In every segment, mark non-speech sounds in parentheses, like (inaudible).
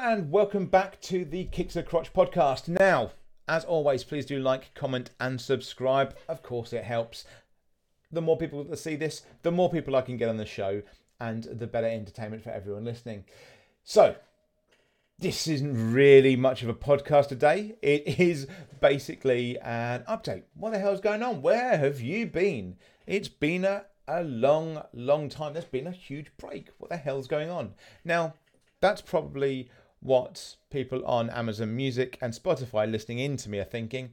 and welcome back to the Kicks the Crotch podcast. Now, as always, please do like, comment, and subscribe. Of course, it helps. The more people that see this, the more people I can get on the show, and the better entertainment for everyone listening. So, this isn't really much of a podcast today. It is basically an update. What the hell's going on? Where have you been? It's been a, a long, long time. There's been a huge break. What the hell's going on? Now, that's probably what people on Amazon Music and Spotify listening in to me are thinking.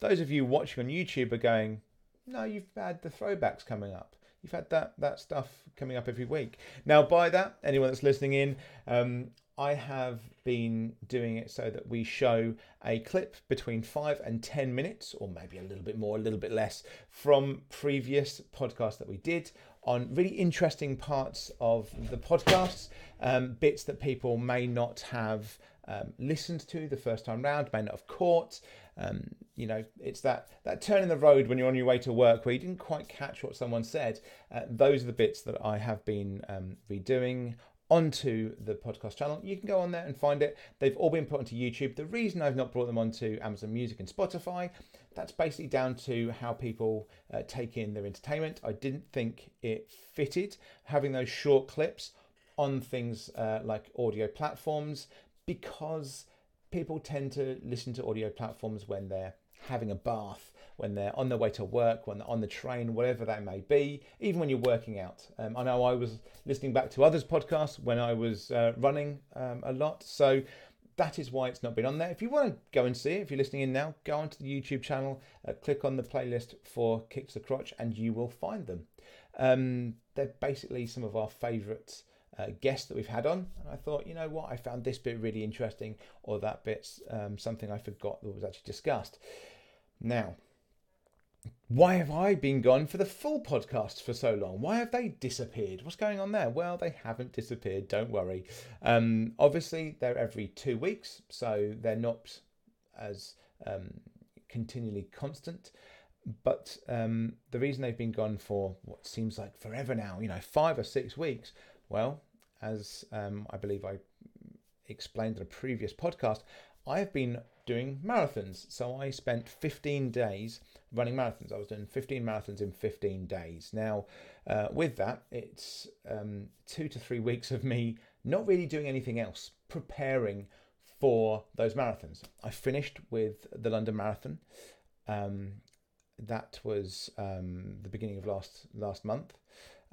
Those of you watching on YouTube are going, no, you've had the throwbacks coming up. You've had that that stuff coming up every week. Now, by that, anyone that's listening in, um, I have been doing it so that we show a clip between five and 10 minutes, or maybe a little bit more, a little bit less, from previous podcasts that we did on really interesting parts of the podcasts, um, bits that people may not have um, listened to the first time round, may not have caught. Um, you know, it's that that turn in the road when you're on your way to work where you didn't quite catch what someone said. Uh, those are the bits that I have been um, redoing onto the podcast channel. You can go on there and find it. They've all been put onto YouTube. The reason I've not brought them onto Amazon Music and Spotify, that's basically down to how people uh, take in their entertainment. I didn't think it fitted having those short clips on things uh, like audio platforms because people tend to listen to audio platforms when they're having a bath, when they're on their way to work, when they're on the train, whatever that may be, even when you're working out. Um, I know I was listening back to others' podcasts when I was uh, running um, a lot. So that is why it's not been on there. If you want to go and see it, if you're listening in now, go onto the YouTube channel, uh, click on the playlist for Kicks the Crotch, and you will find them. Um, they're basically some of our favourite uh, guests that we've had on. And I thought, you know what, I found this bit really interesting, or that bit's um, something I forgot that was actually discussed. Now, why have I been gone for the full podcast for so long? Why have they disappeared? What's going on there? Well, they haven't disappeared, don't worry. Um, obviously, they're every two weeks, so they're not as um, continually constant. But um, the reason they've been gone for what seems like forever now, you know, five or six weeks, well, as um, I believe I explained in a previous podcast, I've been doing marathons. So I spent 15 days running marathons. I was doing 15 marathons in 15 days. Now, uh, with that, it's um, two to three (laughs) weeks of me not really doing anything else, preparing for those marathons. I finished with the London Marathon. Um, that was um, the beginning of last last month.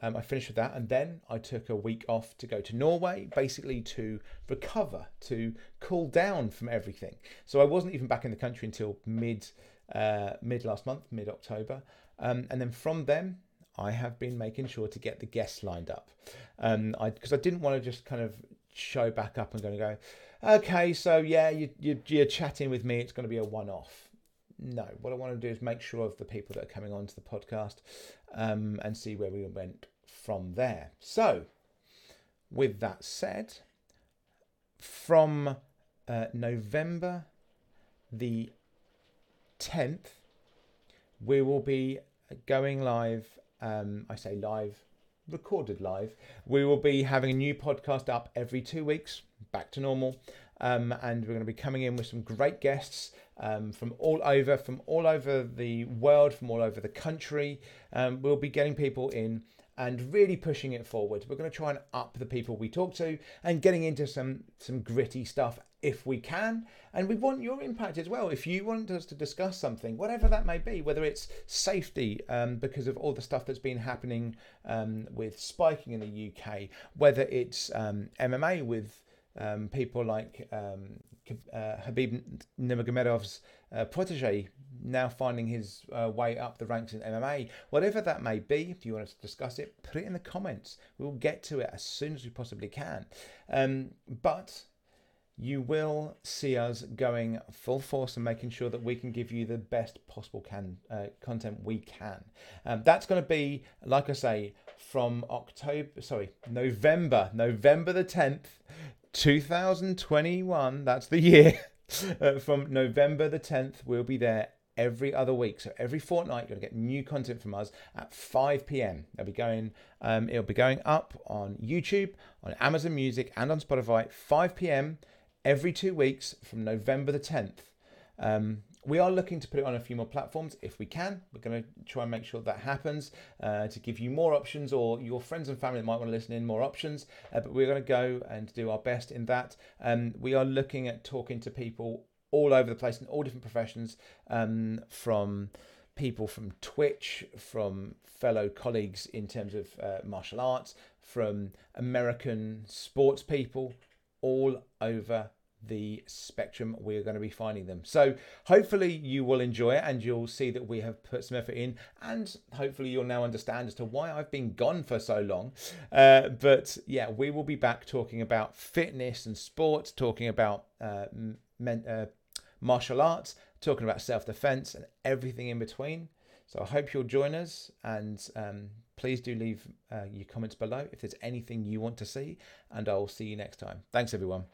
Um, I finished with that, and then I took a week off to go to Norway, basically to recover, to cool down from everything. So I wasn't even back in the country until mid uh, mid last month, mid October, um, and then from then I have been making sure to get the guests lined up, because um, I, because I didn't want to just kind of show back up and going go, okay, so yeah, you, you, you're chatting with me, it's going to be a one off no, what I want to do is make sure of the people that are coming onto the podcast um, and see where we went from there. So, with that said, from uh, November the 10th, we will be going live. Um, I say live, recorded live. We will be having a new podcast up every two weeks, back to normal. Um, and we're going to be coming in with some great guests um, from all over, from all over the world, from all over the country. Um, we'll be getting people in and really pushing it forward. We're going to try and up the people we talk to and getting into some some gritty stuff if we can. And we want your impact as well. If you want us to discuss something, whatever that may be, whether it's safety um, because of all the stuff that's been happening um, with spiking in the UK, whether it's um, MMA with um, people like um, uh, Khabib Nurmagomedov's uh, protege now finding his uh, way up the ranks in MMA. Whatever that may be, if you want to discuss it, put it in the comments. We'll get to it as soon as we possibly can. Um, but you will see us going full force and making sure that we can give you the best possible can uh, content we can. Um, that's going to be, like I say, from October, sorry, November, November the 10th 2021, that's the year. (laughs) Uh, from November the 10th, we'll be there every other week. So every fortnight, you're gonna get new content from us at 5 p.m. It'll be going, um, it'll be going up on YouTube, on Amazon Music, and on Spotify. 5 p.m. every two weeks from November the 10th. Um, we are looking to put it on a few more platforms if we can. We're going to try and make sure that happens uh, to give you more options or your friends and family might want to listen in more options. Uh, but we're going to go and do our best in that. Um, we are looking at talking to people all over the place in all different professions um, from people from Twitch, from fellow colleagues in terms of uh, martial arts, from American sports people, all over the spectrum we're going to be finding them. So hopefully you will enjoy it and you'll see that we have put some effort in and hopefully you'll now understand as to why i've been gone for so long. Uh, but yeah we will be back talking about fitness and sports talking about uh, men, uh, martial arts talking about self-defense and everything in between. So i hope you'll join us and um, please do leave uh, your comments below if there's anything you want to see and i'll see you next time. Thanks everyone